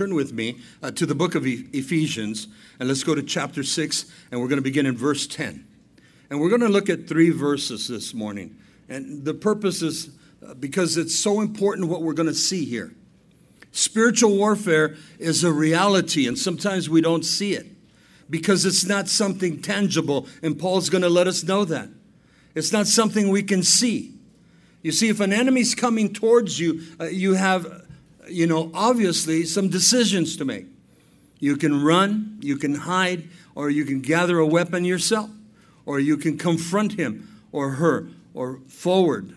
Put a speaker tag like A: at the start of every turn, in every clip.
A: turn with me uh, to the book of Ephesians, and let's go to chapter 6, and we're going to begin in verse 10. And we're going to look at three verses this morning. And the purpose is uh, because it's so important what we're going to see here. Spiritual warfare is a reality, and sometimes we don't see it because it's not something tangible, and Paul's going to let us know that. It's not something we can see. You see, if an enemy's coming towards you, uh, you have, you know, obviously some decisions to make. You can run, you can hide, or you can gather a weapon yourself, or you can confront him or her, or forward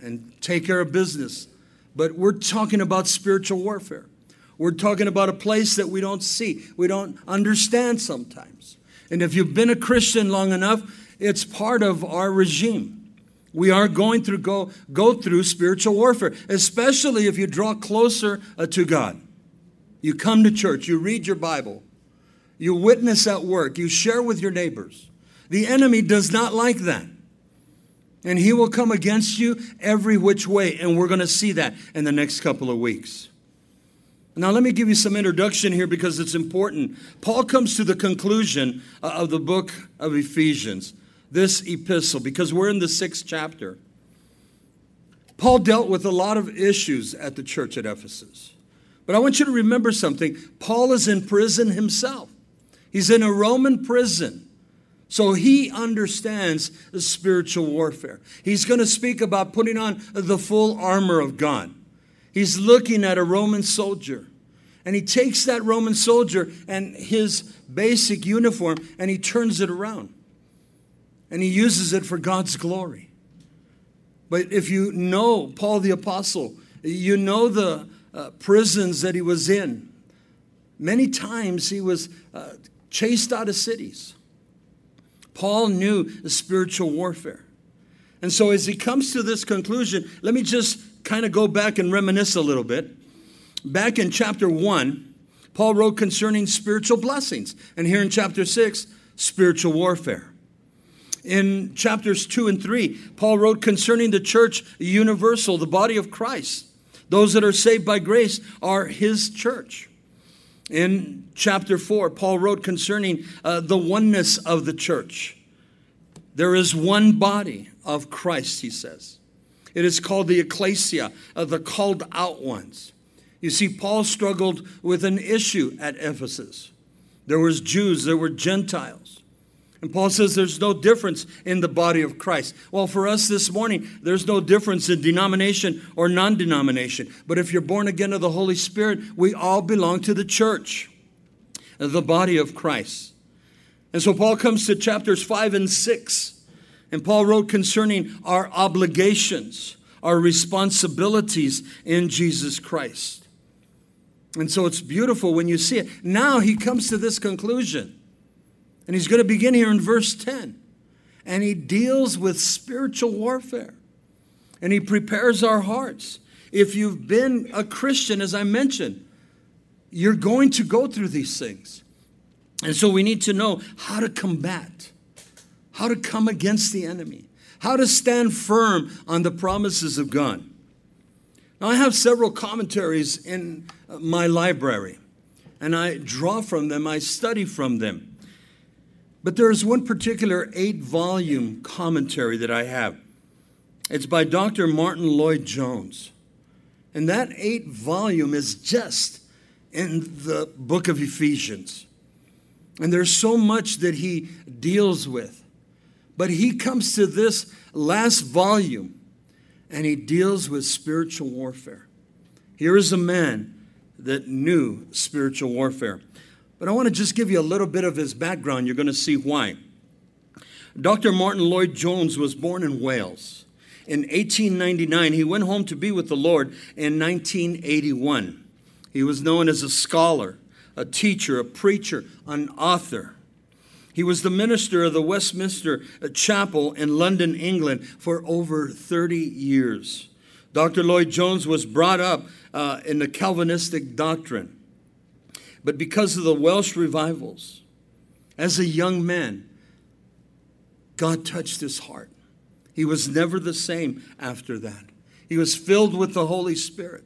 A: and take care of business. But we're talking about spiritual warfare. We're talking about a place that we don't see, we don't understand sometimes. And if you've been a Christian long enough, it's part of our regime. We are going through go, go through spiritual warfare, especially if you draw closer uh, to God. You come to church, you read your Bible, you witness at work, you share with your neighbors. The enemy does not like that. And he will come against you every which way. And we're going to see that in the next couple of weeks. Now, let me give you some introduction here because it's important. Paul comes to the conclusion uh, of the book of Ephesians this epistle because we're in the sixth chapter. Paul dealt with a lot of issues at the church at Ephesus. But I want you to remember something. Paul is in prison himself, he's in a Roman prison. So he understands spiritual warfare. He's going to speak about putting on the full armor of God. He's looking at a Roman soldier. And he takes that Roman soldier and his basic uniform and he turns it around and he uses it for God's glory. But if you know Paul the Apostle, you know the uh, prisons that he was in. Many times he was uh, chased out of cities. Paul knew the spiritual warfare. And so, as he comes to this conclusion, let me just kind of go back and reminisce a little bit. Back in chapter 1, Paul wrote concerning spiritual blessings. And here in chapter 6, spiritual warfare. In chapters 2 and 3, Paul wrote concerning the church universal, the body of Christ. Those that are saved by grace are his church. In chapter 4, Paul wrote concerning uh, the oneness of the church. There is one body of Christ, he says. It is called the ecclesia, uh, the called out ones. You see, Paul struggled with an issue at Ephesus. There was Jews, there were Gentiles. And Paul says there's no difference in the body of Christ. Well, for us this morning, there's no difference in denomination or non denomination. But if you're born again of the Holy Spirit, we all belong to the church, the body of Christ. And so Paul comes to chapters 5 and 6. And Paul wrote concerning our obligations, our responsibilities in Jesus Christ. And so it's beautiful when you see it. Now he comes to this conclusion and he's going to begin here in verse 10. And he deals with spiritual warfare. And he prepares our hearts. If you've been a Christian, as I mentioned, you're going to go through these things. And so we need to know how to combat, how to come against the enemy, how to stand firm on the promises of God. Now, I have several commentaries in my library, and I draw from them, I study from them. But there is one particular eight volume commentary that I have. It's by Dr. Martyn Lloyd-Jones. And that eight volume is just in the book of Ephesians. And there's so much that he deals with. But he comes to this last volume and he deals with spiritual warfare. Here is a man that knew spiritual warfare. But I want to just give you a little bit of his background. You're going to see why. Dr. Martyn Lloyd-Jones was born in Wales. In 1899, he went home to be with the Lord in 1981. He was known as a scholar, a teacher, a preacher, an author. He was the minister of the Westminster Chapel in London, England for over 30 years. Dr. Lloyd-Jones was brought up uh, in the Calvinistic doctrine. But because of the Welsh revivals, as a young man, God touched his heart. He was never the same after that. He was filled with the Holy Spirit.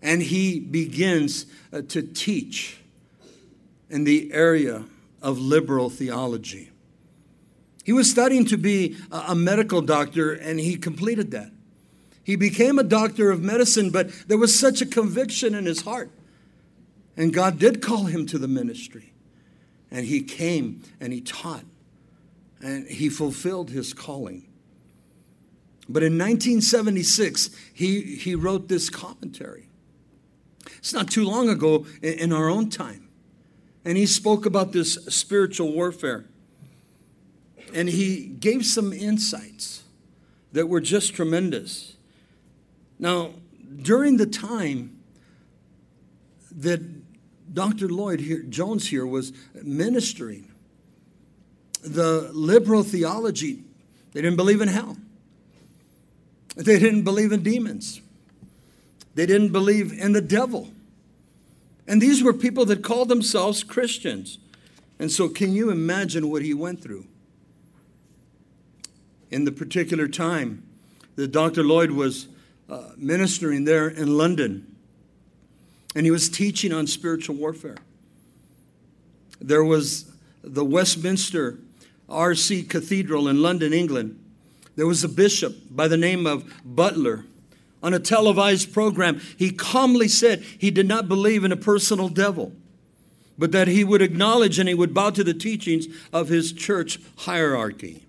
A: and he begins uh, to teach in the area of liberal theology. He was studying to be a medical doctor, and he completed that. He became a doctor of medicine, but there was such a conviction in his heart. And God did call him to the ministry. And he came and he taught, and he fulfilled his calling. But in 1976, he, he wrote this commentary. It's not too long ago in our own time. And he spoke about this spiritual warfare. And he gave some insights that were just tremendous. Now, during the time that Dr. Lloyd here, Jones here was ministering, the liberal theology, they didn't believe in hell. They didn't believe in demons. They didn't believe in the devil. And these were people that called themselves Christians. And so, can you imagine what he went through? In the particular time that Dr. Lloyd was uh, ministering there in London, and he was teaching on spiritual warfare. There was the Westminster RC Cathedral in London, England. There was a bishop by the name of Butler on a televised program, he calmly said he did not believe in a personal devil, but that he would acknowledge and he would bow to the teachings of his church hierarchy.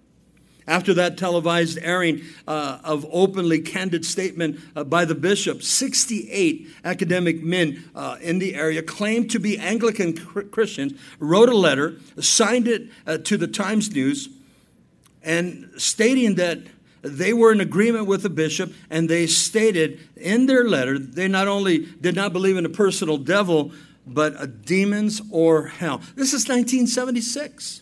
A: After that televised airing uh, of openly candid statement uh, by the bishop, 68 academic men uh, in the area claimed to be Anglican Christians, wrote a letter, signed it uh, to the Times News, and stating that they were in agreement with the bishop, and they stated in their letter they not only did not believe in a personal devil, but demons or hell. This is 1976.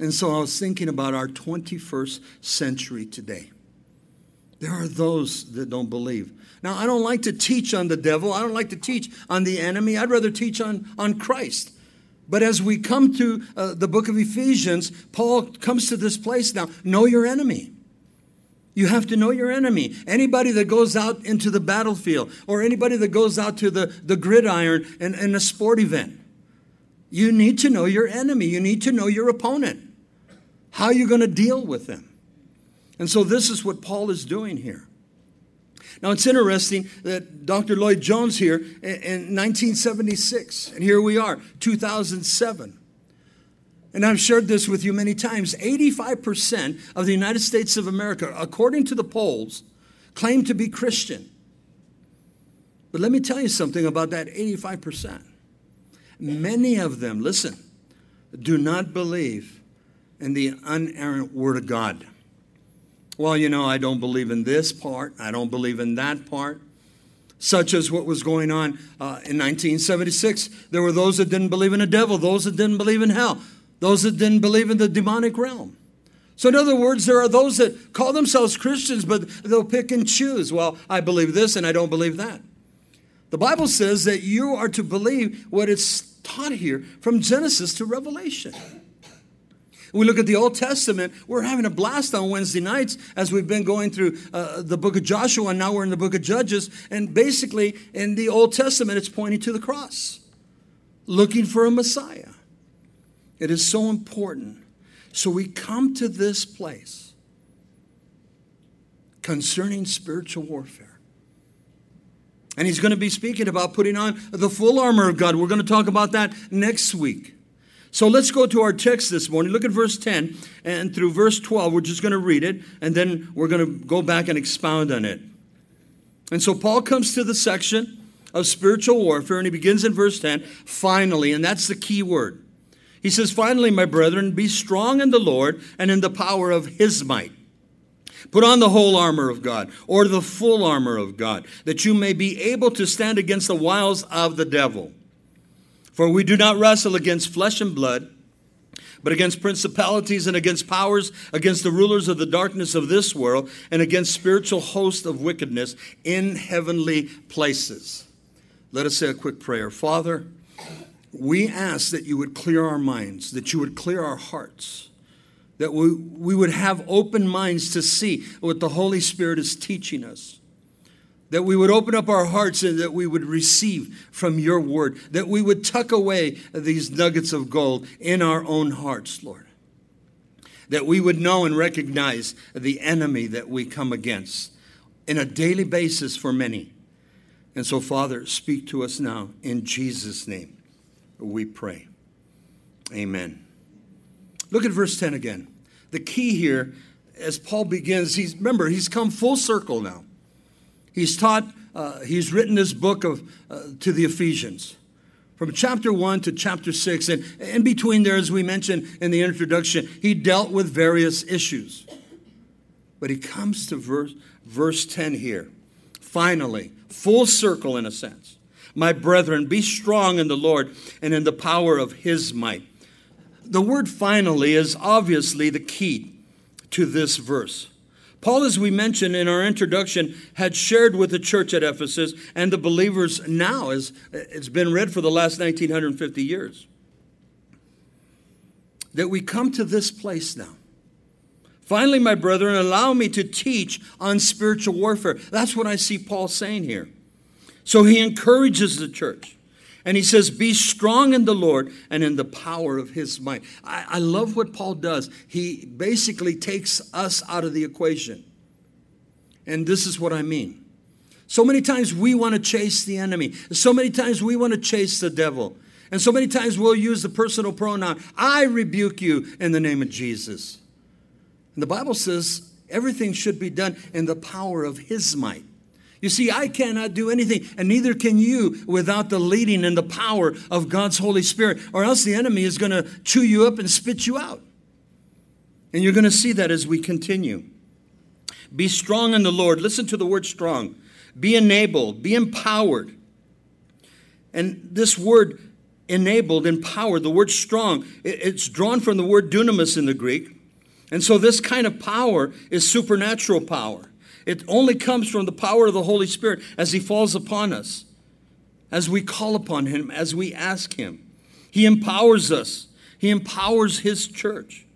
A: And so I was thinking about our 21st century today. There are those that don't believe. Now, I don't like to teach on the devil. I don't like to teach on the enemy. I'd rather teach on, on Christ. But as we come to uh, the book of Ephesians, Paul comes to this place now know your enemy. You have to know your enemy. Anybody that goes out into the battlefield or anybody that goes out to the, the gridiron in, in a sport event, you need to know your enemy. You need to know your opponent. How are you going to deal with them? And so, this is what Paul is doing here. Now, it's interesting that Dr. Lloyd Jones here in 1976, and here we are, 2007. And I've shared this with you many times 85% of the United States of America, according to the polls, claim to be Christian. But let me tell you something about that 85%. Many of them, listen, do not believe in the unerrant Word of God well, you know, I don't believe in this part, I don't believe in that part. Such as what was going on uh, in 1976. There were those that didn't believe in a devil, those that didn't believe in hell, those that didn't believe in the demonic realm. So, in other words, there are those that call themselves Christians, but they'll pick and choose. Well, I believe this and I don't believe that. The Bible says that you are to believe what it's taught here from Genesis to Revelation. We look at the Old Testament, we're having a blast on Wednesday nights as we've been going through uh, the book of Joshua, and now we're in the book of Judges. And basically, in the Old Testament, it's pointing to the cross, looking for a Messiah. It is so important. So we come to this place concerning spiritual warfare. And he's going to be speaking about putting on the full armor of God. We're going to talk about that next week. So let's go to our text this morning. Look at verse 10 and through verse 12. We're just going to read it and then we're going to go back and expound on it. And so Paul comes to the section of spiritual warfare and he begins in verse 10, finally, and that's the key word. He says, Finally, my brethren, be strong in the Lord and in the power of his might. Put on the whole armor of God, or the full armor of God, that you may be able to stand against the wiles of the devil. For we do not wrestle against flesh and blood, but against principalities and against powers, against the rulers of the darkness of this world, and against spiritual hosts of wickedness in heavenly places. Let us say a quick prayer. Father, we ask that you would clear our minds, that you would clear our hearts, that we, we would have open minds to see what the Holy Spirit is teaching us. That we would open up our hearts and that we would receive from your word, that we would tuck away these nuggets of gold in our own hearts, Lord. That we would know and recognize the enemy that we come against in a daily basis for many. And so, Father, speak to us now in Jesus' name. We pray. Amen. Look at verse 10 again. The key here, as Paul begins, he's remember, he's come full circle now. He's taught, uh, he's written this book of, uh, to the Ephesians from chapter 1 to chapter 6. And in between there, as we mentioned in the introduction, he dealt with various issues. But he comes to verse, verse 10 here. Finally, full circle in a sense. My brethren, be strong in the Lord and in the power of his might. The word finally is obviously the key to this verse. Paul, as we mentioned in our introduction, had shared with the church at Ephesus and the believers now, as it's been read for the last 1950 years, that we come to this place now. Finally, my brethren, allow me to teach on spiritual warfare. That's what I see Paul saying here. So he encourages the church. And he says, Be strong in the Lord and in the power of his might. I, I, love what Paul does. He basically takes us out of the equation. And this is what I mean. So many times we want to chase the enemy, so many times we want to chase the devil. And so many times we'll use the personal pronoun I rebuke you in the name of Jesus. And the Bible says everything should be done in the power of his might. You see, I cannot do anything, and neither can you without the leading and the power of God's Holy Spirit, or else the enemy is going to chew you up and spit you out. And you're going to see that as we continue. Be strong in the Lord. Listen to the word strong. Be enabled, be empowered. And this word enabled, empowered, the word strong, it's drawn from the word dunamis in the Greek. And so this kind of power is supernatural power. It only comes from the power of the Holy Spirit as He falls upon us, as we call upon Him, as we ask Him. He empowers us, He empowers His church.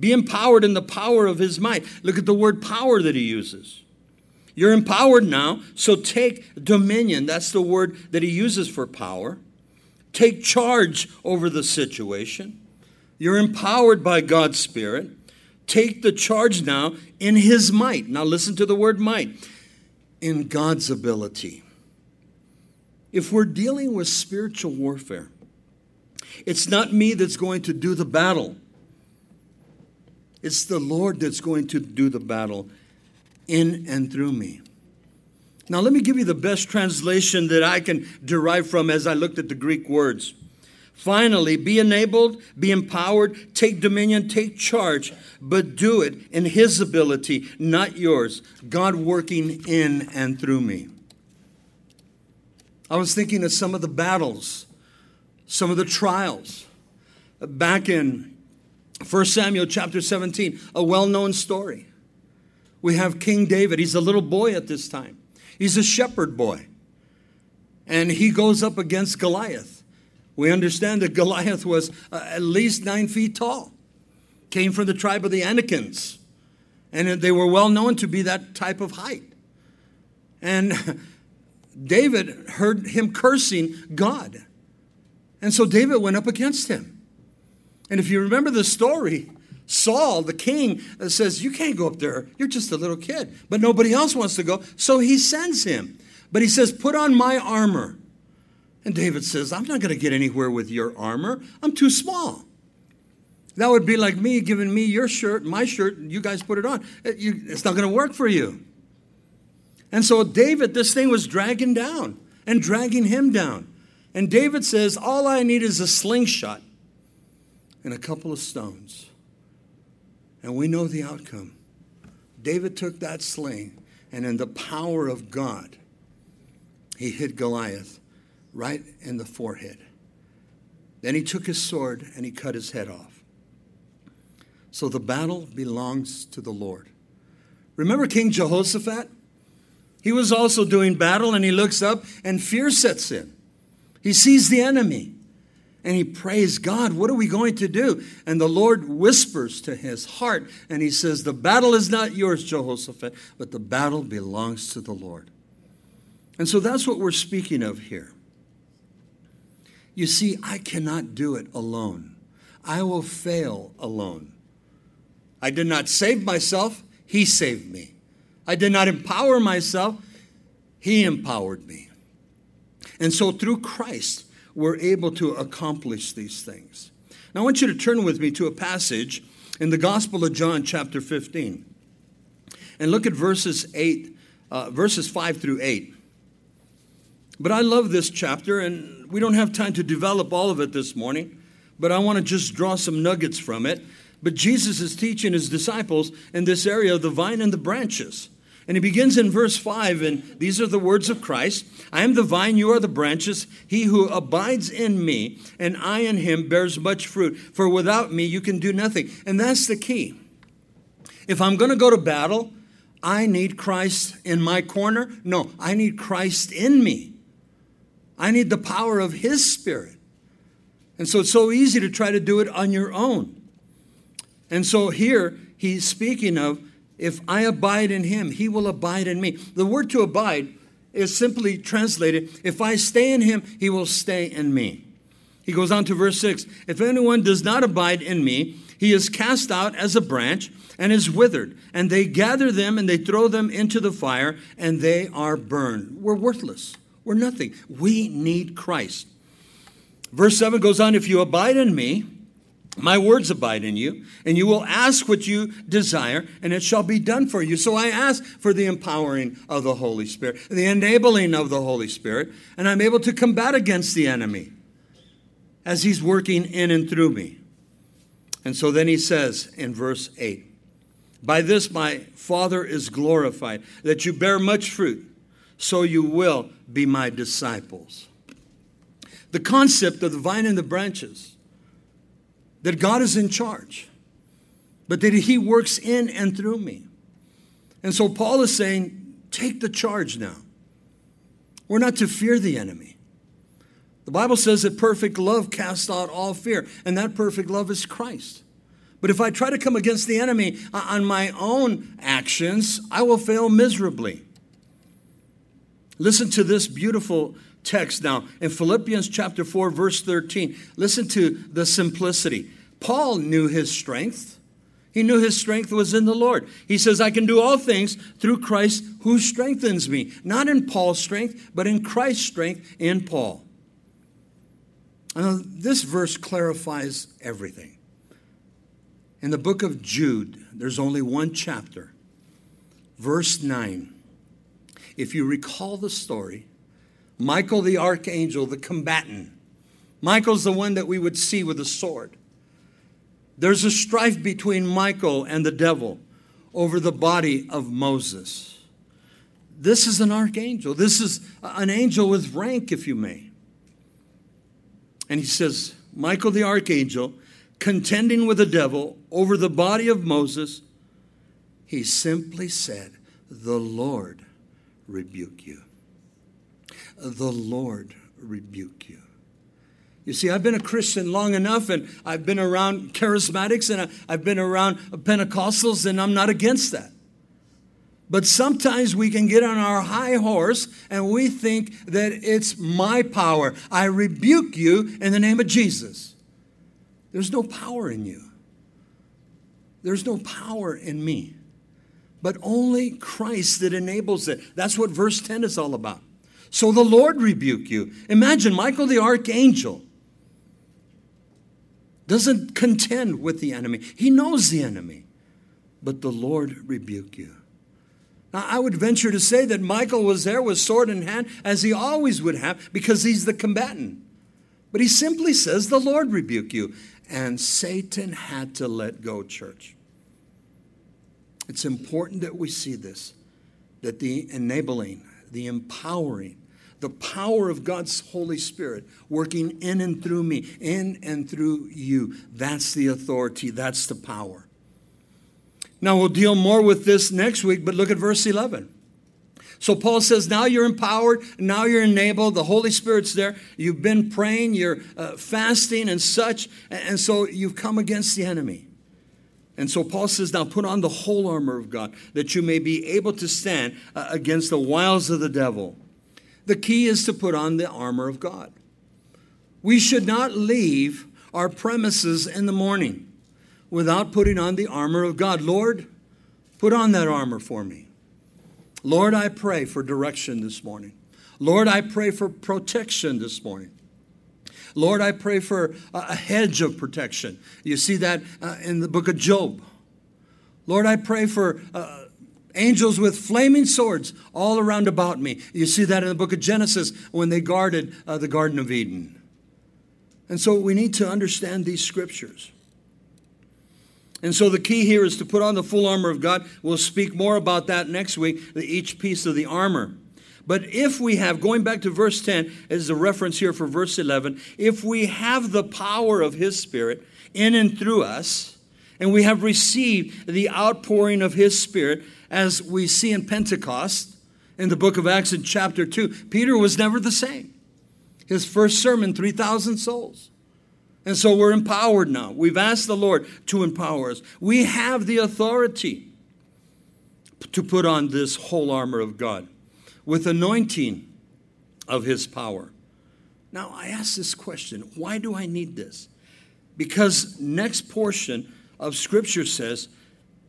A: Be empowered in the power of His might. Look at the word power that He uses. You're empowered now, so take dominion. That's the word that He uses for power. Take charge over the situation. You're empowered by God's Spirit take the charge now in his might. Now, listen to the word might in God's ability. If we're dealing with spiritual warfare, it's not me that's going to do the battle. It's the Lord that's going to do the battle in and through me. Now, let me give you the best translation that I can derive from as I looked at the Greek words. Finally, be enabled, be empowered, take dominion, take charge, but do it in His ability, not yours. God working in and through me. I was thinking of some of the battles, some of the trials. Back in 1 Samuel chapter 17, a well known story. We have King David. He's a little boy at this time, he's a shepherd boy. And he goes up against Goliath. We understand that Goliath was uh, at least nine feet tall, came from the tribe of the Anakims, and they were well known to be that type of height. And David heard him cursing God. And so David went up against him. And if you remember the story, Saul, the king, uh, says, You can't go up there. You're just a little kid. But nobody else wants to go. So he sends him. But he says, Put on my armor. And David says, I'm not going to get anywhere with your armor. I'm too small. That would be like me giving me your shirt, my shirt, and you guys put it on. Uh, it's not going to work for you. And so David, this thing was dragging down and dragging him down. And David says, All I need is a slingshot and a couple of stones. And we know the outcome. David took that sling, and in the power of God, he hit Goliath right in the forehead. Then he took his sword and he cut his head off. So the battle belongs to the Lord. Remember King Jehoshaphat? He was also doing battle and he looks up and fear sets in. He sees the enemy and he prays, God, what are we going to do? And the Lord whispers to his heart and he says, The battle is not yours, Jehoshaphat, but the battle belongs to the Lord. And so that's what we're speaking of here. You see, I cannot do it alone. I will fail alone. I did not save myself, He saved me. I did not empower myself, He empowered me. And so through Christ, we're able to accomplish these things. Now, I want you to turn with me to a passage in the Gospel of John, chapter 15, and look at verses 8, uh, verses 5 through 8. But I love this chapter, and we don't have time to develop all of it this morning, but I want to just draw some nuggets from it. But Jesus is teaching his disciples in this area of the vine and the branches. And he begins in verse 5, and these are the words of Christ I am the vine, you are the branches. He who abides in me, and I in him, bears much fruit. For without me, you can do nothing. And that's the key. If I'm going to go to battle, I need Christ in my corner. No, I need Christ in me. I need the power of his spirit. And so it's so easy to try to do it on your own. And so here he's speaking of if I abide in him, he will abide in me. The word to abide is simply translated if I stay in him, he will stay in me. He goes on to verse 6 If anyone does not abide in me, he is cast out as a branch and is withered, and they gather them and they throw them into the fire, and they are burned. We're worthless. We're nothing. We need Christ. Verse 7 goes on If you abide in me, my words abide in you, and you will ask what you desire, and it shall be done for you. So I ask for the empowering of the Holy Spirit, the enabling of the Holy Spirit, and I'm able to combat against the enemy as he's working in and through me. And so then he says in verse 8 By this my Father is glorified, that you bear much fruit, so you will be my disciples. The concept of the vine and the branches that God is in charge, but that He works in and through me. And so Paul is saying, take the charge now. We're not to fear the enemy. The Bible says that perfect love casts out all fear, and that perfect love is Christ. But if I try to come against the enemy uh, on my own actions, I will fail miserably. Listen to this beautiful text now in Philippians chapter 4, verse 13. Listen to the simplicity. Paul knew his strength. He knew his strength was in the Lord. He says, I can do all things through Christ who strengthens me. Not in Paul's strength, but in Christ's strength in Paul. Now, this verse clarifies everything. In the book of Jude, there's only one chapter. Verse 9. If you recall the story, Michael the archangel, the combatant. Michael's the one that we would see with a sword. There's a strife between Michael and the devil over the body of Moses. This is an archangel. This is an angel with rank, if you may. And he says, Michael the archangel, contending with the devil over the body of Moses, he simply said, The Lord rebuke you the Lord rebuke you. You see, I've been a Christian long enough and I've been around charismatics and I've been around Pentecostals, and I'm not against that. But sometimes we can get on our high horse and we think that it's my power. I rebuke you in the name of Jesus. There's no power in you, there's no power in me, but only Christ that enables it. That's what verse 10 is all about. So the Lord rebuke you. Imagine Michael the archangel doesn't contend with the enemy, he knows the enemy, but the Lord rebuke you. Now, I would venture to say that Michael was there with sword in hand, as he always would have, because he's the combatant. But he simply says, The Lord rebuke you. And Satan had to let go, church. It's important that we see this that the enabling, the empowering, the power of God's Holy Spirit working in and through me, in and through you. That's the authority, that's the power. Now, we'll deal more with this next week, but look at verse 11. So Paul says, now you're empowered, now you're enabled, the Holy Spirit's there, you've been praying, you're uh, fasting and such, and so you've come against the enemy. And so Paul says, now put on the whole armor of God, that you may be able to stand uh, against the wiles of the devil. The key is to put on the armor of God. We should not leave our premises in the morning without putting on the armor of God. Lord, put on that armor for me. Lord, I pray for direction this morning. Lord, I pray for protection this morning. Lord, I pray for a hedge of protection. You see that uh, in the book of Job. Lord, I pray for uh, angels with flaming swords all around about me. You see that in the book of Genesis when they guarded uh, the Garden of Eden. And so we need to understand these scriptures. And so the key here is to put on the full armor of God. We'll speak more about that next week, each piece of the armor. But if we have, going back to verse 10, as a reference here for verse 11, if we have the power of His Spirit in and through us, and we have received the outpouring of His Spirit, as we see in Pentecost in the book of Acts in chapter 2, Peter was never the same. His first sermon, 3,000 souls. And so we're empowered now. We've asked the Lord to empower us. We have the authority to put on this whole armor of God with anointing of his power. Now, I ask this question why do I need this? Because next portion of scripture says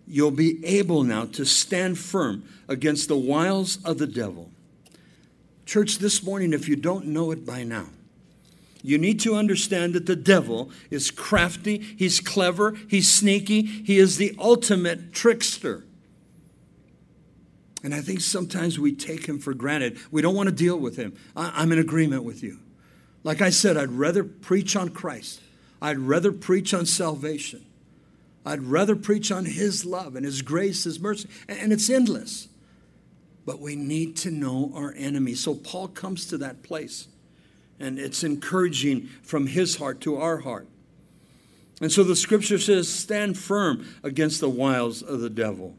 A: you'll be able now to stand firm against the wiles of the devil. Church, this morning, if you don't know it by now, you need to understand that the devil is crafty, he's clever, he's sneaky, he is the ultimate trickster. And I think sometimes we take him for granted. We don't want to deal with him. I'm in agreement with you. Like I said, I'd rather preach on Christ, I'd rather preach on salvation. I'd rather preach on His love and His grace, His mercy, and it's endless. But we need to know our enemy. So Paul comes to that place, and it's encouraging from his heart to our heart. And so the scripture says, stand firm against the wiles of the devil.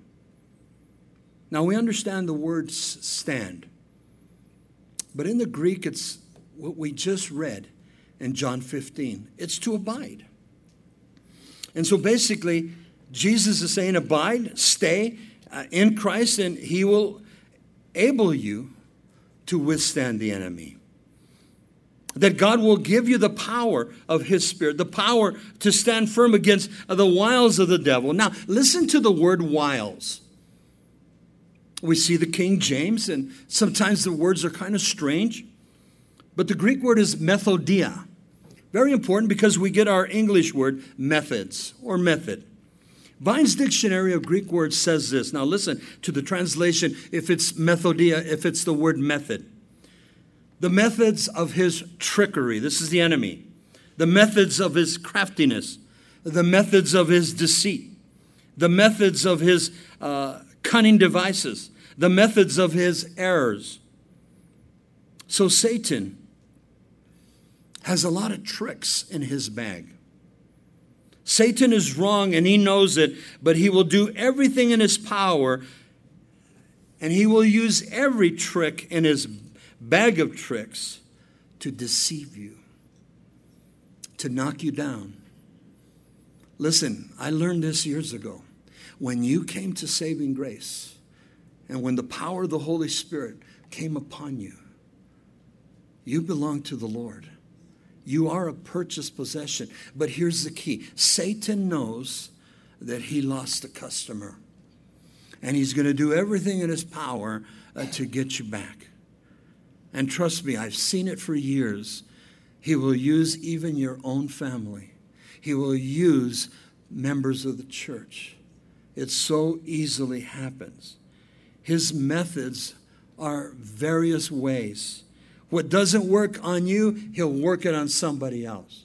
A: Now we understand the word stand, but in the Greek, it's what we just read in John 15 it's to abide. And so basically, Jesus is saying, abide, stay uh, in Christ, and he will able you to withstand the enemy. That God will give you the power of His Spirit, the power to stand firm against the wiles of the devil. Now, listen to the word wiles. We see the King James, and sometimes the words are kind of strange. But the Greek word is methodia. Very important because we get our English word methods or method. Vine's Dictionary of Greek Words says this. Now listen to the translation if it's methodia, if it's the word method. The methods of his trickery, this is the enemy. The methods of his craftiness, the methods of his deceit, the methods of his uh, cunning devices, the methods of his errors. So Satan has a lot of tricks in his bag. Satan is wrong and he knows it, but he will do everything in his power and he will use every trick in his bag of tricks to deceive you, to knock you down. Listen, I learned this years ago. When you came to saving grace, and when the power of the Holy Spirit came upon you, you belong to the Lord. You are a purchased possession. But here's the key Satan knows that he lost a customer, and he's going to do everything in his power uh, to get you back. And trust me, I've seen it for years. He will use even your own family, he will use members of the church. It so easily happens. His methods are various ways. What doesn't work on you, he'll work it on somebody else.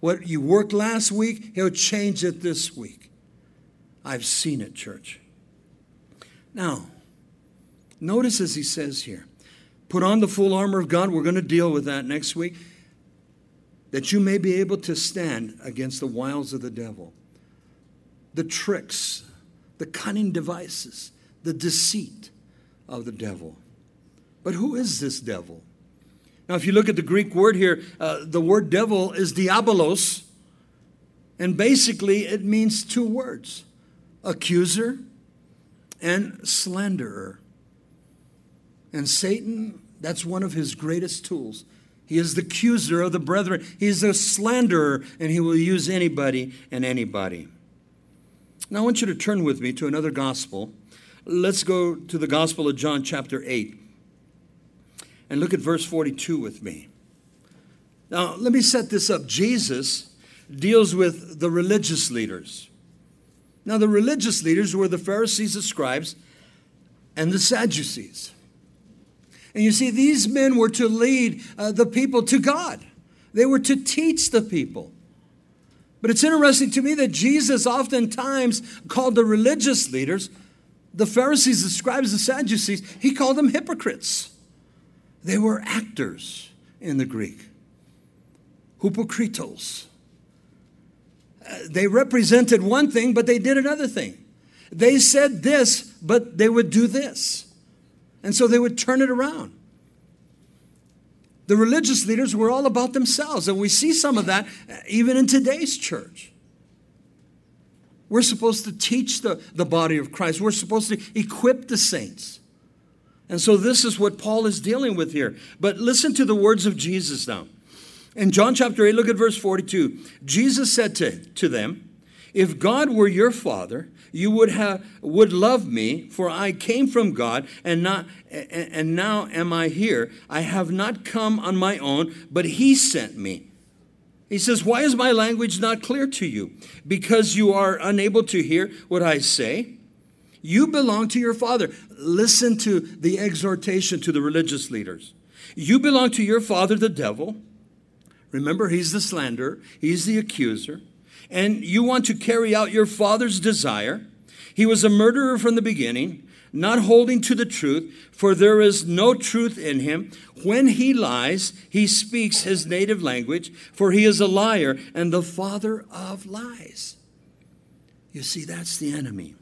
A: What you worked last week, he'll change it this week. I've seen it, church. Now, notice as he says here put on the full armor of God. We're going to deal with that next week. That you may be able to stand against the wiles of the devil, the tricks, the cunning devices the deceit of the devil. But who is this devil? Now, if you look at the Greek word here, uh, the word devil is diabolos, and basically it means two words accuser and slanderer. And Satan, That's one of his greatest tools. He is the accuser of the brethren. He is a slanderer, and he will use anybody and anybody. Now, I want you to turn with me to another gospel. Let's go to the Gospel of John, chapter 8, and look at verse 42 with me. Now, let me set this up. Jesus deals with the religious leaders. Now, the religious leaders were the Pharisees, the scribes, and the Sadducees. And you see, these men were to lead uh, the people to God, they were to teach the people. But it's interesting to me that Jesus oftentimes called the religious leaders, the Pharisees, the scribes, the Sadducees, he called them hypocrites. They were actors in the Greek, hypokritos. Uh, they represented one thing, but they did another thing. They said this, but they would do this. And so they would turn it around. The religious leaders were all about themselves, and we see some of that even in today's church. We're supposed to teach the, the body of Christ, we're supposed to equip the saints. And so this is what Paul is dealing with here. But listen to the words of Jesus now. In John chapter 8, look at verse 42. Jesus said to, to them, If God were your father, you would have would love me for i came from god and not and now am i here i have not come on my own but he sent me he says why is my language not clear to you? Because you are unable to hear what i say? You belong to your father. Listen to the exhortation to the religious leaders. You belong to your father the devil. Remember he's the slanderer he's the accuser and you want to carry out your father's desire. He was a murderer from the beginning, not holding to the truth, for there is no truth in him. When he lies, he speaks his native language, for he is a liar and the father of lies. You see, that's the enemy.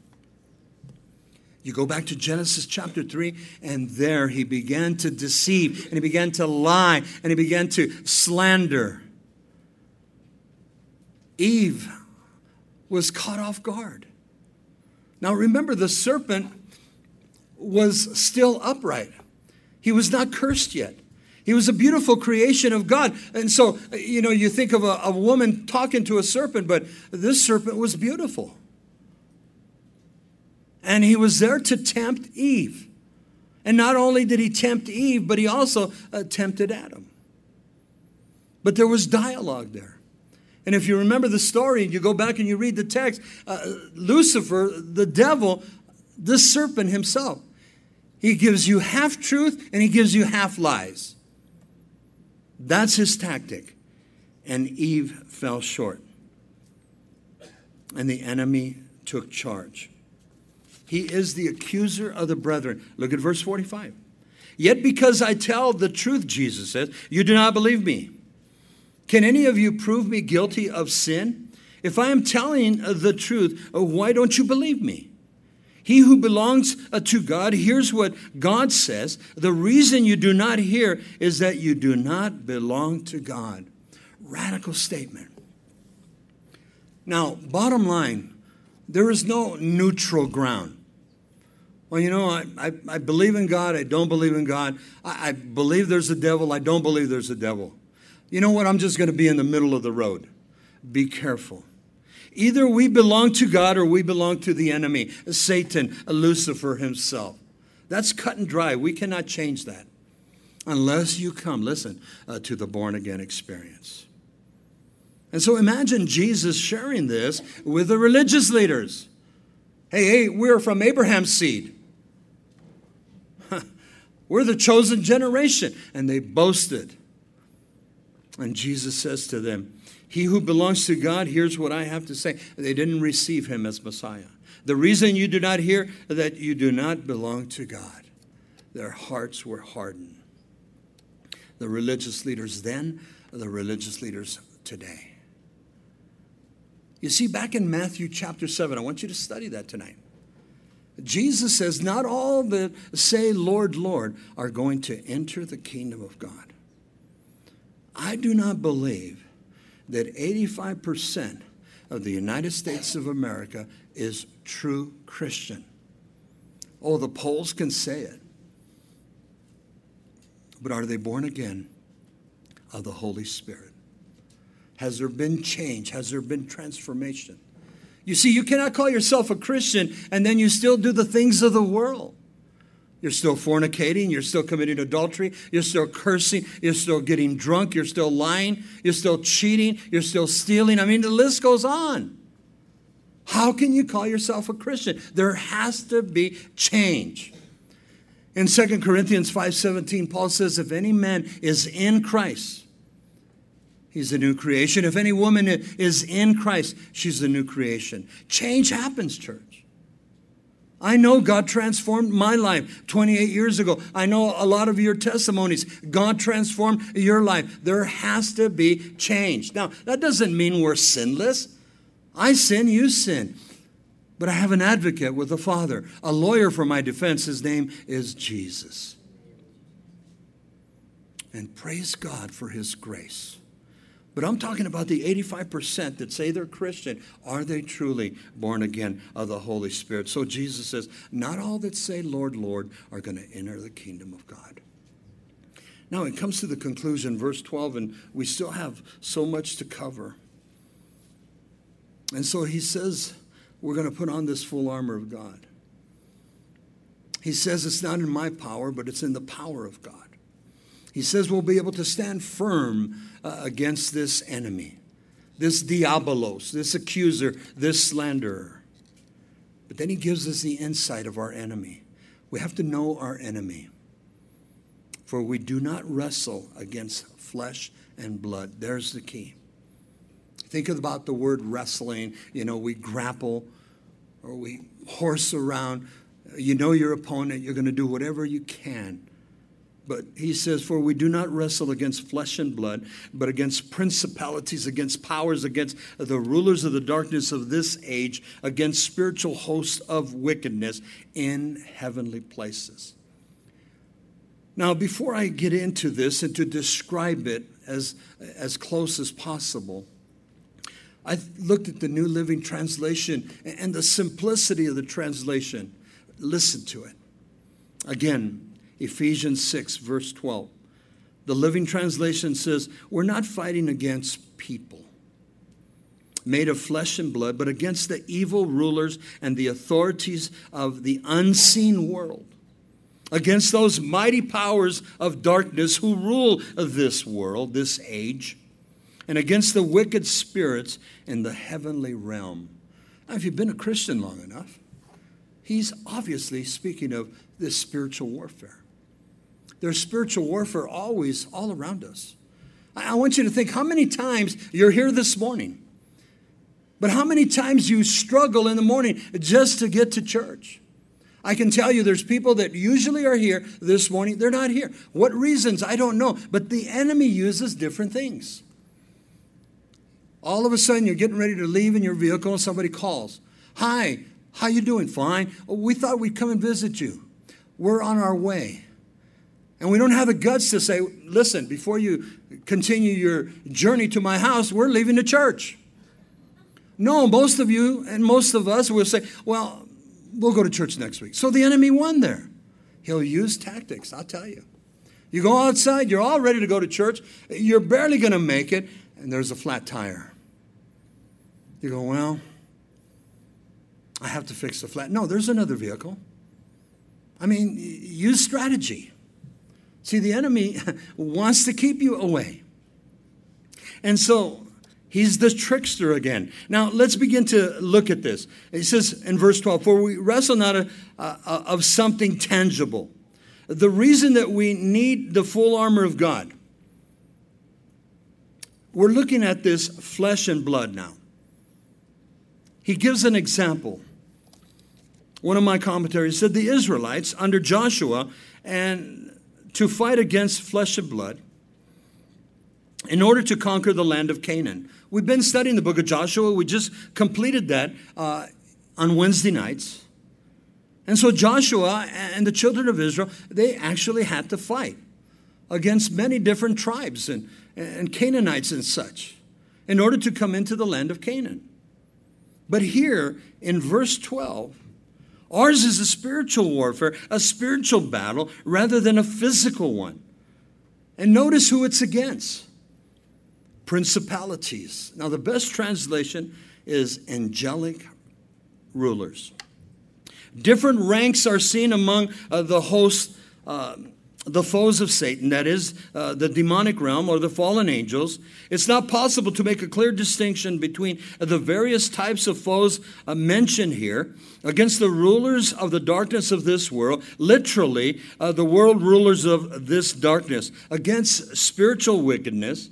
A: You go back to Genesis chapter 3, and there he began to deceive, and he began to lie, and he began to slander. Eve was caught off guard. Now remember, the serpent was still upright, he was not cursed yet. He was a beautiful creation of God. And so, you know, you think of a, a woman talking to a serpent, but this serpent was beautiful. And he was there to tempt Eve. And not only did he tempt Eve, but he also uh, tempted Adam. But there was dialogue there. And if you remember the story and you go back and you read the text, uh, Lucifer, the devil, the serpent himself, he gives you half truth and he gives you half lies. That's his tactic. And Eve fell short. And the enemy took charge. He is the accuser of the brethren. Look at verse 45. Yet because I tell the truth, Jesus says, you do not believe me. Can any of you prove me guilty of sin? If I am telling the truth, why don't you believe me? He who belongs uh, to God hears what God says. The reason you do not hear is that you do not belong to God. Radical statement. Now, bottom line, there is no neutral ground. Well, you know, I, I, I believe in God, I don't believe in God. I, I believe there's a devil, I don't believe there's a devil you know what? I'm just going to be in the middle of the road. Be careful. Either we belong to God or we belong to the enemy, Satan, Lucifer himself. That's cut and dry. We cannot change that unless you come, listen, uh, to the born again experience. And so imagine Jesus sharing this with the religious leaders. Hey, hey, we're from Abraham's seed. we're the chosen generation. And they boasted. And Jesus says to them, He who belongs to God hears what I have to say. They didn't receive him as Messiah. The reason you do not hear that you do not belong to God. Their hearts were hardened. The religious leaders then, the religious leaders today. You see, back in Matthew chapter 7, I want you to study that tonight. Jesus says, Not all that say, Lord, Lord, are going to enter the kingdom of God. I do not believe that 85% of the United States of America is true Christian. Oh, the polls can say it. but are they born again of the Holy Spirit? Has there been change? Has there been transformation? You see, you cannot call yourself a Christian and then you still do the things of the world. You're still fornicating. You're still committing adultery. You're still cursing. You're still getting drunk. You're still lying. You're still cheating. You're still stealing. I mean, the list goes on. How can you call yourself a Christian? There has to be change. In 2 Corinthians 5:17, Paul says, if any man is in Christ, he's a new creation. If any woman is in Christ, she's a new creation. Change happens, church. I know God transformed my life 28 years ago. I know a lot of your testimonies. God transformed your life. There has to be change. Now, that doesn't mean we're sinless. I sin, you sin. But I have an advocate with the Father, a lawyer for my defense. His name is Jesus. And praise God for his grace. But I'm talking about the 85% that say they're Christian. Are they truly born again of the Holy Spirit? So Jesus says, Not all that say, Lord, Lord, are going to enter the kingdom of God. Now it comes to the conclusion, verse 12, and we still have so much to cover. And so he says, we're going to put on this full armor of God. He says it's not in my power, but it's in the power of God. He says we'll be able to stand firm uh, against this enemy, this diabolos, this accuser, this slanderer. But then he gives us the insight of our enemy. We have to know our enemy. For we do not wrestle against flesh and blood. There's the key. Think about the word wrestling. You know, we grapple or we horse around. You know your opponent, you're going to do whatever you can. But he says, For we do not wrestle against flesh and blood, but against principalities, against powers, against the rulers of the darkness of this age, against spiritual hosts of wickedness in heavenly places. Now, before I get into this and to describe it as, as close as possible, I looked at the New Living Translation and the simplicity of the translation. Listen to it. Again, Ephesians 6, verse 12. The Living Translation says, We're not fighting against people made of flesh and blood, but against the evil rulers and the authorities of the unseen world, against those mighty powers of darkness who rule this world, this age and against the wicked spirits in the heavenly realm. Now, if you've been a Christian long enough, he's obviously speaking of this spiritual warfare. There's spiritual warfare always all around us. I want you to think how many times you're here this morning, but how many times you struggle in the morning just to get to church. I can tell you there's people that usually are here this morning, they're not here. What reasons? I don't know, but the enemy uses different things. All of a sudden, you're getting ready to leave in your vehicle, and somebody calls. Hi, how you doing? Fine. We thought we'd come and visit you. We're on our way. And we don't have the guts to say, listen, before you continue your journey to my house, we're leaving the church. No, most of you and most of us will say, well, we'll go to church next week. So the enemy won there. He'll use tactics, I'll tell you. You go outside, you're all ready to go to church, you're barely going to make it, and there's a flat tire. You go, well, I have to fix the flat. No, there's another vehicle. I mean, use strategy. See, the enemy wants to keep you away. And so he's the trickster again. Now, let's begin to look at this. He says in verse 12, For we wrestle not a, a, a, of something tangible. The reason that we need the full armor of God, we're looking at this flesh and blood now he gives an example. One of my commentaries said the Israelites under Joshua and to fight against flesh and blood in order to conquer the land of Canaan. We've been studying the book of Joshua. We just completed that uh, on Wednesday nights. And so Joshua and the children of Israel, they actually had to fight against many different tribes and, and Canaanites and such in order to come into the land of Canaan. But here in verse 12, ours is a spiritual warfare, a spiritual battle, rather than a physical one. And notice who it's against principalities. Now, the best translation is angelic rulers. Different ranks are seen among uh, the host, uh, the foes of Satan, that is, uh, the demonic realm or the fallen angels. It's not possible to make a clear distinction between the various types of foes uh, mentioned here against the rulers of the darkness of this world, literally, uh, the world rulers of this darkness, against spiritual wickedness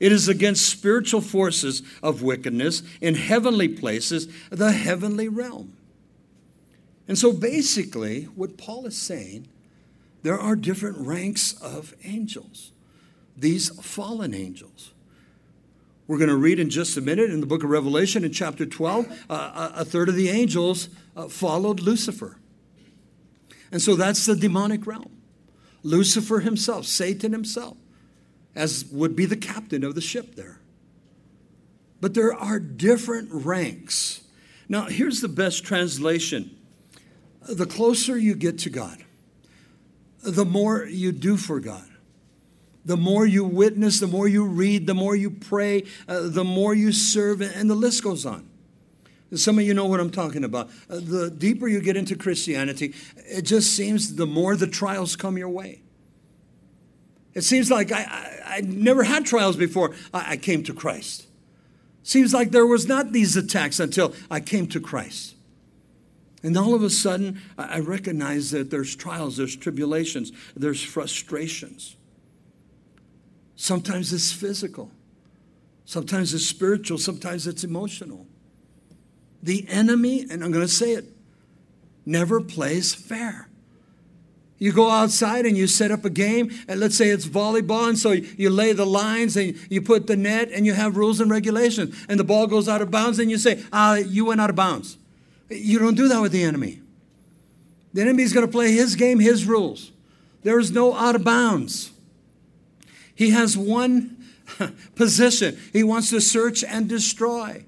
A: it is against spiritual forces of wickedness in heavenly places, the heavenly realm. And so basically, what Paul is saying, there are different ranks of angels, these fallen angels. We're going to read in just a minute in the book of Revelation in chapter 12, uh, a third of the angels uh, followed Lucifer. And so that's the demonic realm. Lucifer himself, Satan himself as would be the captain of the ship there. But there are different ranks. Now, here's the best translation the closer you get to God, the more you do for God. The more you witness, the more you read, the more you pray, uh, the more you serve, and the list goes on. Some of you know what I'm talking about. Uh, the deeper you get into Christianity, it just seems the more the trials come your way. It seems like I, I, I never had trials before I, I came to Christ. Seems like there was not these attacks until I came to Christ. And all of a sudden, I recognize that there's trials, there's tribulations, there's frustrations. Sometimes it's physical, sometimes it's spiritual, sometimes it's emotional. The enemy, and I'm going to say it, never plays fair. You go outside and you set up a game, and let's say it's volleyball, and so you lay the lines and you put the net and you have rules and regulations, and the ball goes out of bounds, and you say, ah, you went out of bounds. You don't do that with the enemy. The enemy is going to play his game, his rules. There is no out of bounds. He has one position. He wants to search and destroy.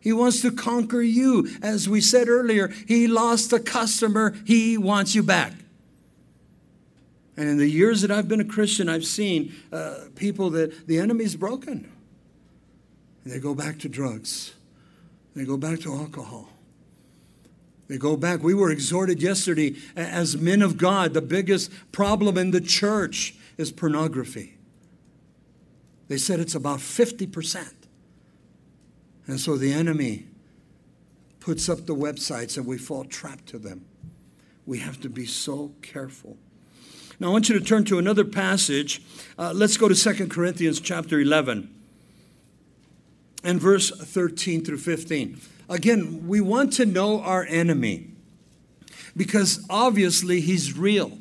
A: He wants to conquer you. As we said earlier, he lost a customer, he wants you back. And in the years that I've been a Christian, I've seen uh, people that the enemy's broken. And they go back to drugs, they go back to alcohol. They go back. We were exhorted yesterday as men of God, the biggest problem in the church is pornography. They said it's about 50%. And so the enemy puts up the websites and we fall trapped to them. We have to be so careful. Now I want you to turn to another passage. Uh, let's go to 2 Corinthians chapter 11 and verse 13 through 15. Again, we want to know our enemy because obviously he's real.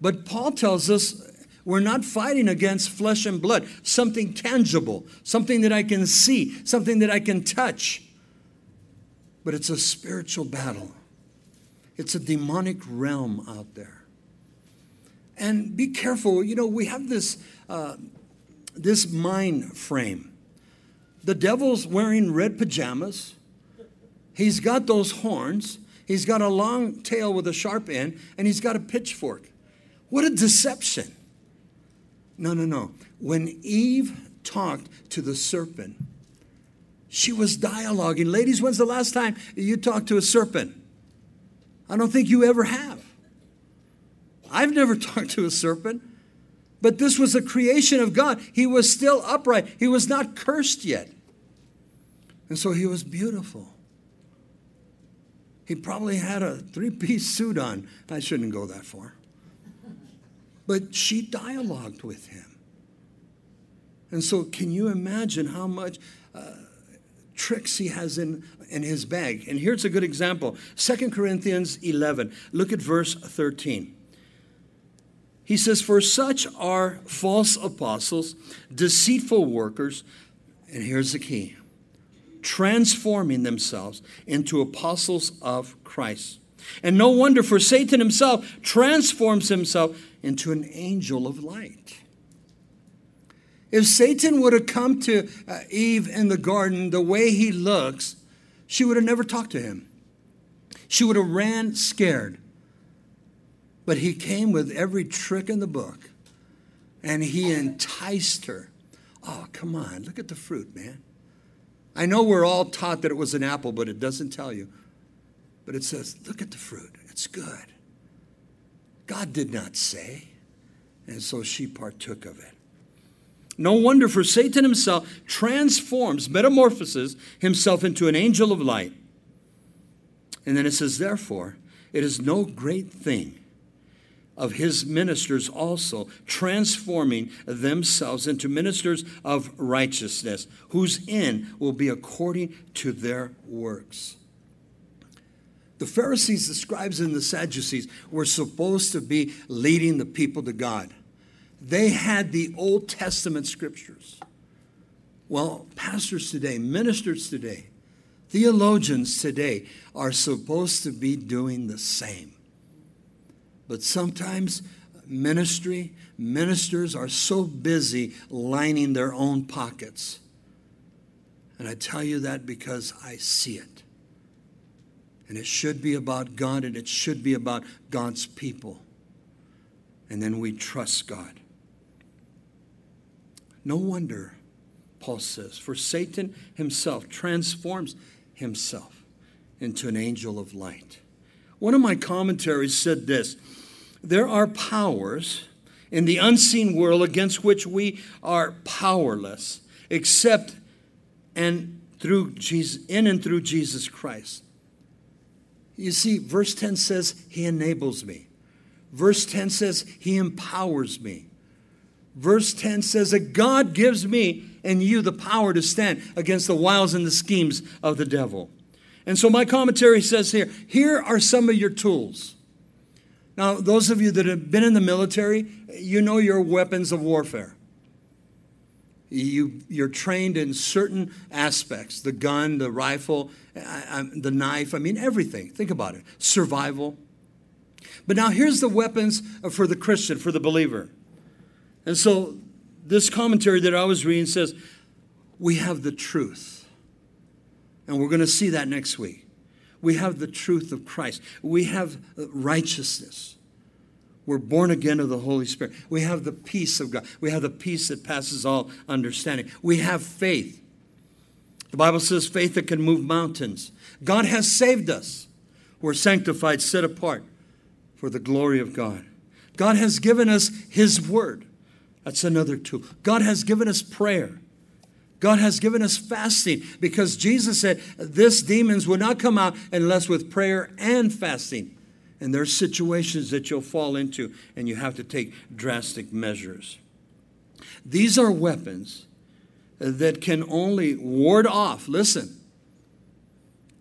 A: But Paul tells us we're not fighting against flesh and blood, something tangible, something that I can see, something that I can touch. But it's a spiritual battle, it's a demonic realm out there. And be careful. You know, we have this, uh, this mind frame. The devil's wearing red pajamas. He's got those horns. He's got a long tail with a sharp end, and he's got a pitchfork. What a deception. No, no, no. When Eve talked to the serpent, she was dialoguing. Ladies, when's the last time you talked to a serpent? I don't think you ever have. I've never talked to a serpent, but this was a creation of God. He was still upright, he was not cursed yet. And so he was beautiful. He probably had a three piece suit on. I shouldn't go that far. But she dialogued with him. And so, can you imagine how much uh, tricks he has in, in his bag? And here's a good example 2 Corinthians 11. Look at verse 13. He says, For such are false apostles, deceitful workers, and here's the key transforming themselves into apostles of Christ. And no wonder, for Satan himself transforms himself into an angel of light. If Satan would have come to uh, Eve in the garden the way he looks, she would have never talked to him. She would have ran scared. But he came with every trick in the book and he enticed her. Oh, come on, look at the fruit, man. I know we're all taught that it was an apple, but it doesn't tell you. But it says, look at the fruit, it's good. God did not say. And so she partook of it. No wonder, for Satan himself transforms, metamorphoses himself into an angel of light. And then it says, therefore, it is no great thing of his ministers also, transforming themselves into ministers of righteousness, whose end will be according to their works. The Pharisees, the scribes, and the Sadducees were supposed to be leading the people to God. They had the Old Testament scriptures. Well, pastors today, ministers today, theologians today are supposed to be doing the same. But sometimes ministry, ministers are so busy lining their own pockets. And I tell you that because I see it. And it should be about God and it should be about God's people. And then we trust God. No wonder, Paul says, for Satan himself transforms himself into an angel of light. One of my commentaries said this There are powers in the unseen world against which we are powerless, except and through Jesus, in and through Jesus Christ. You see, verse 10 says, He enables me. Verse 10 says, He empowers me. Verse 10 says that God gives me and you the power to stand against the wiles and the schemes of the devil. And so my commentary says here here are some of your tools. Now, those of you that have been in the military, you know your weapons of warfare. You, you're trained in certain aspects the gun, the rifle, the knife, I mean, everything. Think about it survival. But now here's the weapons for the Christian, for the believer. And so this commentary that I was reading says, we have the truth. And we're going to see that next week. We have the truth of Christ. We have righteousness. We're born again of the Holy Spirit. We have the peace of God. We have the peace that passes all understanding. We have faith. The Bible says faith that can move mountains. God has saved us. We're sanctified, set apart for the glory of God. God has given us His Word. That's another tool. God has given us prayer. God has given us fasting because Jesus said this demons will not come out unless with prayer and fasting. And there are situations that you'll fall into and you have to take drastic measures. These are weapons that can only ward off, listen,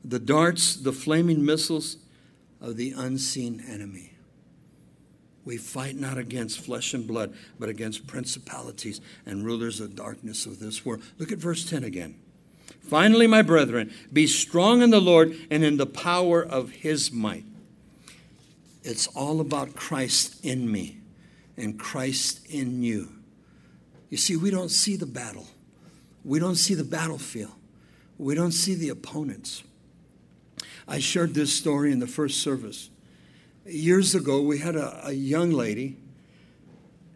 A: the darts, the flaming missiles of the unseen enemy. We fight not against flesh and blood, but against principalities and rulers of darkness of this world. Look at verse 10 again. Finally, my brethren, be strong in the Lord and in the power of his might. It's all about Christ in me and Christ in you. You see, we don't see the battle, we don't see the battlefield, we don't see the opponents. I shared this story in the first service years ago, we had a, a young lady,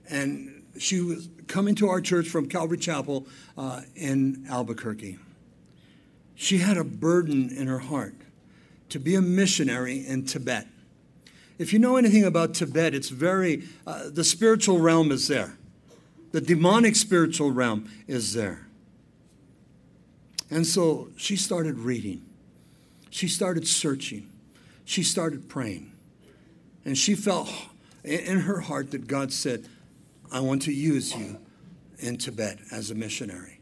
A: and she was coming to our church from Calvary Chapel uh, in Albuquerque. She had a burden in her heart to be a missionary in Tibet. If you know anything about Tibet, it's very, uh, the spiritual realm is there. The demonic spiritual realm is there. And so she started reading. She started searching. She started praying. And she felt in her heart that God said, I want to use you in Tibet as a missionary.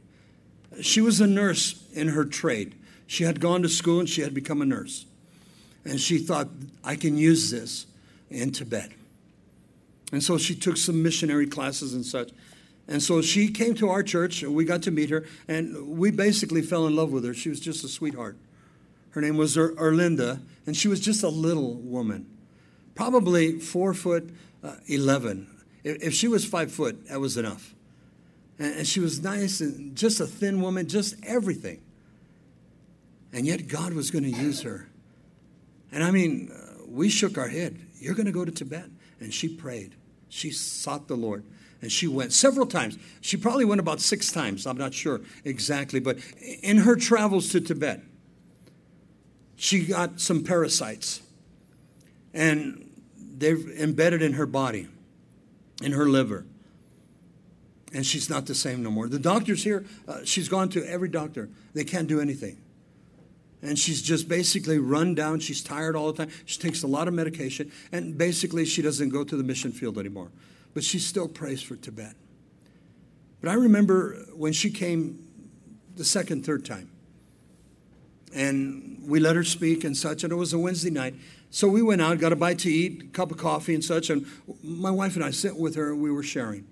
A: She was a nurse in her trade. She had gone to school and she had become a nurse. And she thought, I can use this in Tibet. And so she took some missionary classes and such. And so she came to our church, and we got to meet her, and we basically fell in love with her. She was just a sweetheart. Her name was er- Erlinda, and she was just a little woman probably four foot uh, 11. If, if, she was five foot, that was enough. And, and she was nice and just a thin woman, just everything. And yet God was going to use her. And I mean, uh, we shook our head. You're going to go to Tibet. And she prayed. She sought the Lord. And she went several times. She probably went about six times. I'm not sure exactly. But in her travels to Tibet, she got some parasites. And they've embedded in her body, in her liver. And she's not the same no more. The doctors here, uh, she's gone to every doctor. They can't do anything. And she's just basically run down. She's tired all the time. She takes a lot of medication. And basically, she doesn't go to the mission field anymore. But she still prays for Tibet. But I remember when she came the second, third time. And we let her speak and such. And it was a Wednesday night. So we went out, got a bite to eat, a cup of coffee and such. And my wife and I sat with her and we were sharing.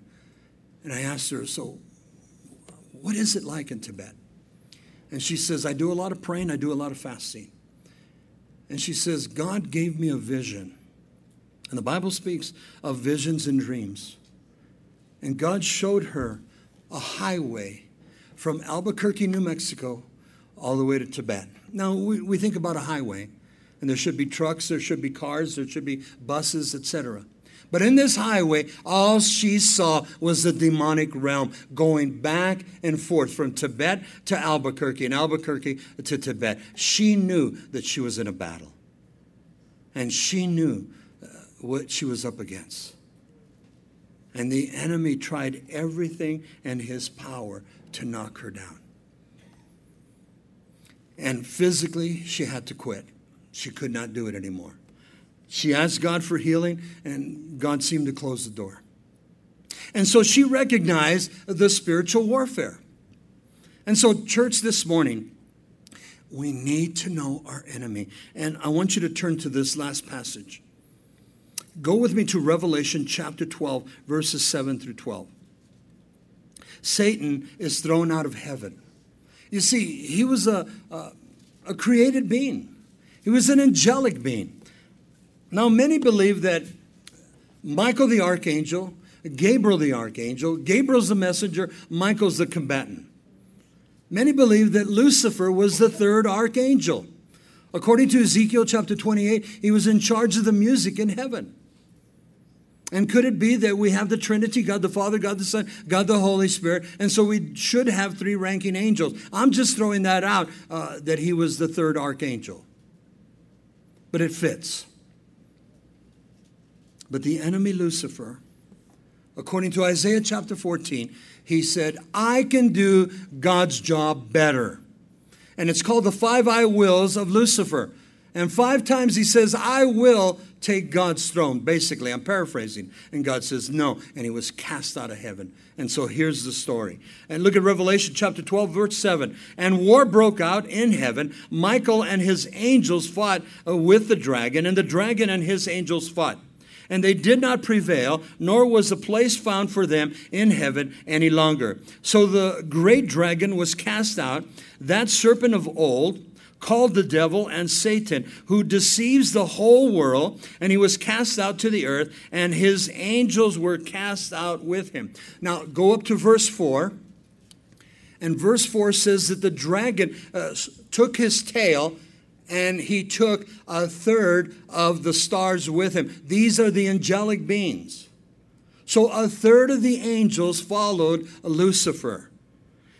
A: And I asked her, So, what is it like in Tibet? And she says, I do a lot of praying, I do a lot of fasting. And she says, God gave me a vision. And the Bible speaks of visions and dreams. And God showed her a highway from Albuquerque, New Mexico, all the way to Tibet. Now, we, we think about a highway, and there should be trucks, there should be cars, there should be buses, etc. But in this highway, all she saw was the demonic realm going back and forth from Tibet to Albuquerque and Albuquerque to Tibet. She knew that she was in a battle. And she knew uh, what she was up against. And the enemy tried everything in his power to knock her down. And physically, she had to quit. She could not do it anymore. She asked God for healing, and God seemed to close the door. And so she recognized the spiritual warfare. And so, church, this morning, we need to know our enemy. And I want you to turn to this last passage. Go with me to Revelation chapter 12, verses 7 through 12. Satan is thrown out of heaven. You see, he was a, a, a created being, he was an angelic being. Now, many believe that Michael the archangel, Gabriel the archangel, Gabriel's the messenger, Michael's the combatant. Many believe that Lucifer was the third archangel. According to Ezekiel chapter 28, he was in charge of the music in heaven. And could it be that we have the Trinity, God the Father, God the Son, God the Holy Spirit, and so we should have three ranking angels? I'm just throwing that out uh, that he was the third archangel. But it fits. But the enemy Lucifer, according to Isaiah chapter 14, he said, I can do God's job better. And it's called the five I wills of Lucifer. And five times he says, I will take God's throne. Basically, I'm paraphrasing. And God says, No. And he was cast out of heaven. And so here's the story. And look at Revelation chapter 12, verse 7. And war broke out in heaven. Michael and his angels fought uh, with the dragon, and the dragon and his angels fought and they did not prevail, nor was a place found for them in heaven any longer. So the great dragon was cast out, that serpent of old, called the devil and Satan, who deceives the whole world, and he was cast out to the earth, and his angels were cast out with him. Now, go up to verse 4. And verse 4 says that the dragon uh, took his tail and he took a third of the stars with him. These are the angelic beings. So a third of the angels followed Lucifer.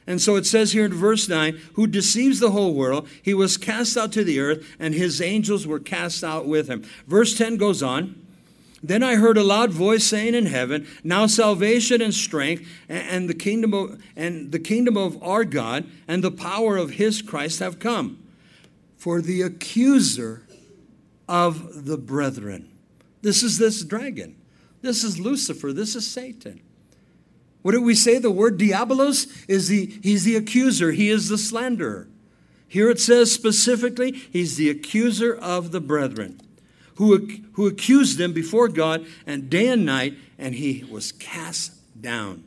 A: And so it says here in verse 9, who deceives the whole world, he was cast out to the earth, and his angels were cast out with him. Verse 10 goes on. Then I heard a loud voice saying in heaven, Now salvation and strength and the kingdom of and the kingdom of our God and the power of his Christ have come for the accuser of the brethren. This is this dragon. This is Lucifer. This is Satan. What did we say? The word diabolos is the he's the accuser. He is the slanderer. Here it says specifically, he's the accuser of the brethren, who, who accused them before God and day and night, and he was cast down.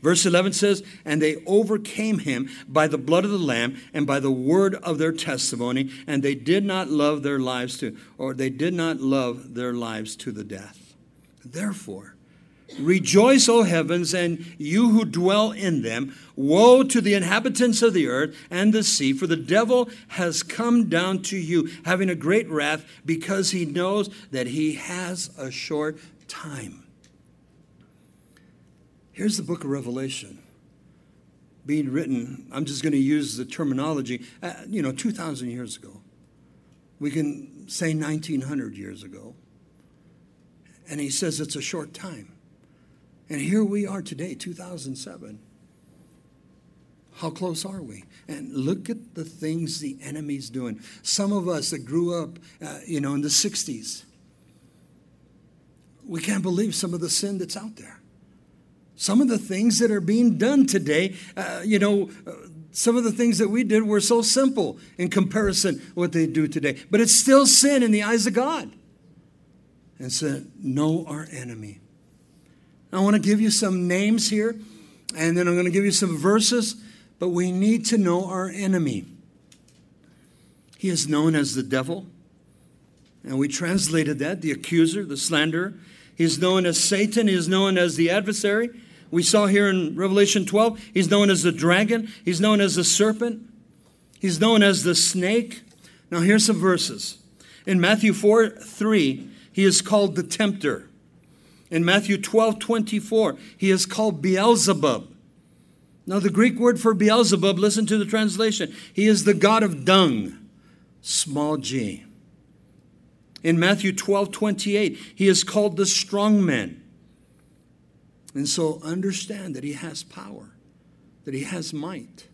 A: Verse 11 says, And they overcame him by the blood of the Lamb and by the word of their testimony, and they did not love their lives to, or they did not love their lives to the death. Therefore, Rejoice, O heavens, and you who dwell in them. Woe to the inhabitants of the earth and the sea, for the devil has come down to you, having a great wrath, because he knows that he has a short time. Here's the book of Revelation being written. I'm just going to use the terminology, uh, you know, 2,000 years ago. We can say 1900 years ago. And he says it's a short time. And here we are today, 2007. How close are we? And look at the things the enemy's doing. Some of us that grew up, uh, you know, in the 60s, we can't believe some of the sin that's out there. Some of the things that are being done today, uh, you know, uh, some of the things that we did were so simple in comparison what they do today. But it's still sin in the eyes of God. And so know our enemy. I want to give you some names here, and then I'm going to give you some verses but we need to know our enemy. He is known as the devil. And we translated that the accuser, the slanderer. He's known as Satan. He is known as the adversary. We saw here in Revelation 12, he's known as the dragon. He's known as the serpent. He's known as the snake. Now, here's some verses. In Matthew 4 3, he is called the tempter. In Matthew 12 24, he is called Beelzebub. Now, the Greek word for Beelzebub, listen to the translation. He is the God of dung, small g. In Matthew 12 28, he is called the strong man. And so understand that he has power, that he has might.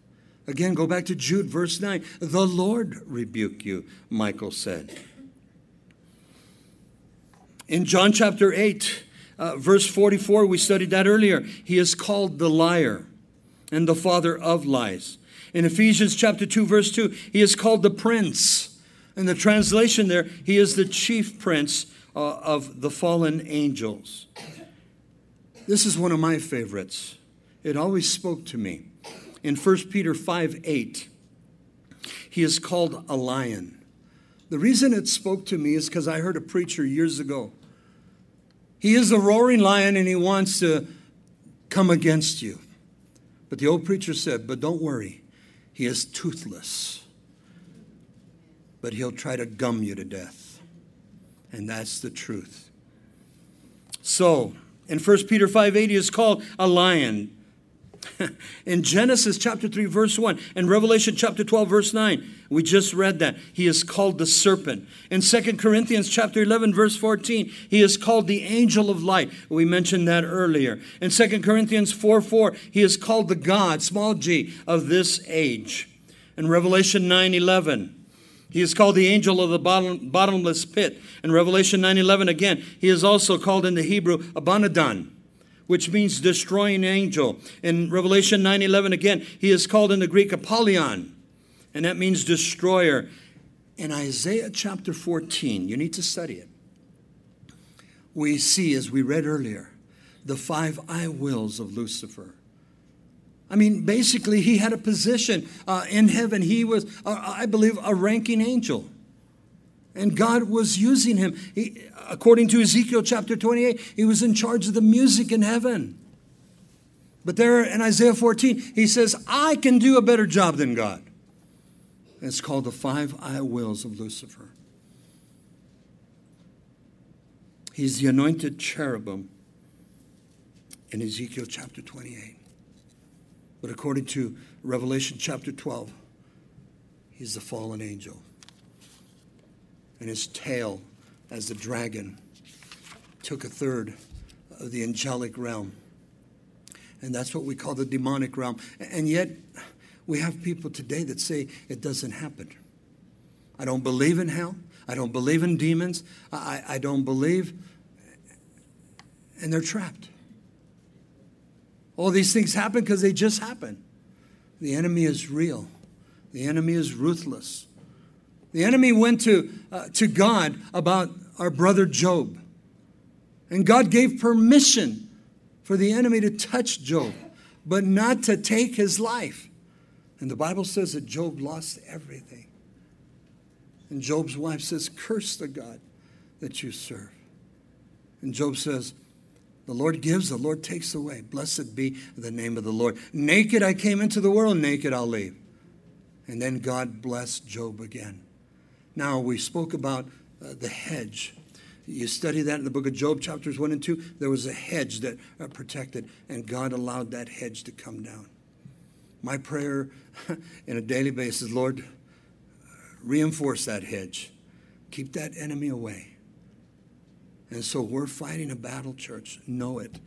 A: Again, go back to Jude, verse 9. The Lord rebuke you, Michael said. In John chapter 8, uh, verse 44, we studied that earlier. He is called the liar and the father of lies. In Ephesians chapter 2 verse 2, he is called the prince. In the translation there, he is the chief prince uh, of the fallen angels. This is one of my favorites. It always spoke to me. In 1 Peter 5 8, he is called a lion. The reason it spoke to me is because I heard a preacher years ago. He is a roaring lion and he wants to come against you. But the old preacher said, But don't worry, he is toothless, but he'll try to gum you to death. And that's the truth. So, in 1 Peter 5:8 he is called a lion. in Genesis chapter 3 verse 1 and Revelation chapter 12 verse 9 we just read that. He is called the serpent. In 2 Corinthians chapter 11 verse 14 he is called the angel of light. We mentioned that earlier. In 2 Corinthians 4 4 he is called the God small g of this age. In Revelation 9 11 he is called the angel of the bottom, bottomless pit. In Revelation 9:11 again, he is also called in the Hebrew Abaddon which means destroying angel. In Revelation 9:11 again, he is called in the Greek Apollyon, and that means destroyer. In Isaiah chapter 14, you need to study it. We see, as we read earlier, the five I wills of Lucifer. I mean, basically, he had a position uh, in heaven. He was, uh, I believe, a ranking angel. And God was using him. He, according to Ezekiel chapter 28, he was in charge of the music in heaven. But there in Isaiah 14, he says, I can do a better job than God. And it's called the five I wills of Lucifer. He's the anointed cherubim in Ezekiel chapter 28. But according to Revelation chapter 12, he's the fallen angel and his tail as the dragon took a third of the angelic realm. And that's what we call the demonic realm. And yet, we have people today that say it doesn't happen. I don't believe in hell. I don't believe in demons. I, I don't believe. And they're trapped. All these things happen because they just happen. The enemy is real, the enemy is ruthless. The enemy went to, uh, to God about our brother Job. And God gave permission for the enemy to touch Job, but not to take his life. And the Bible says that Job lost everything. And Job's wife says, Curse the God that you serve. And Job says, The Lord gives, the Lord takes away. Blessed be the name of the Lord. Naked I came into the world, naked I'll leave. And then God blessed Job again. Now, we spoke about uh, the hedge. You study that in the book of Job, chapters 1 and 2. There was a hedge that uh, protected, and God allowed that hedge to come down. My prayer in a daily basis, Lord, reinforce that hedge, keep that enemy away. And so we're fighting a battle, church. Know it.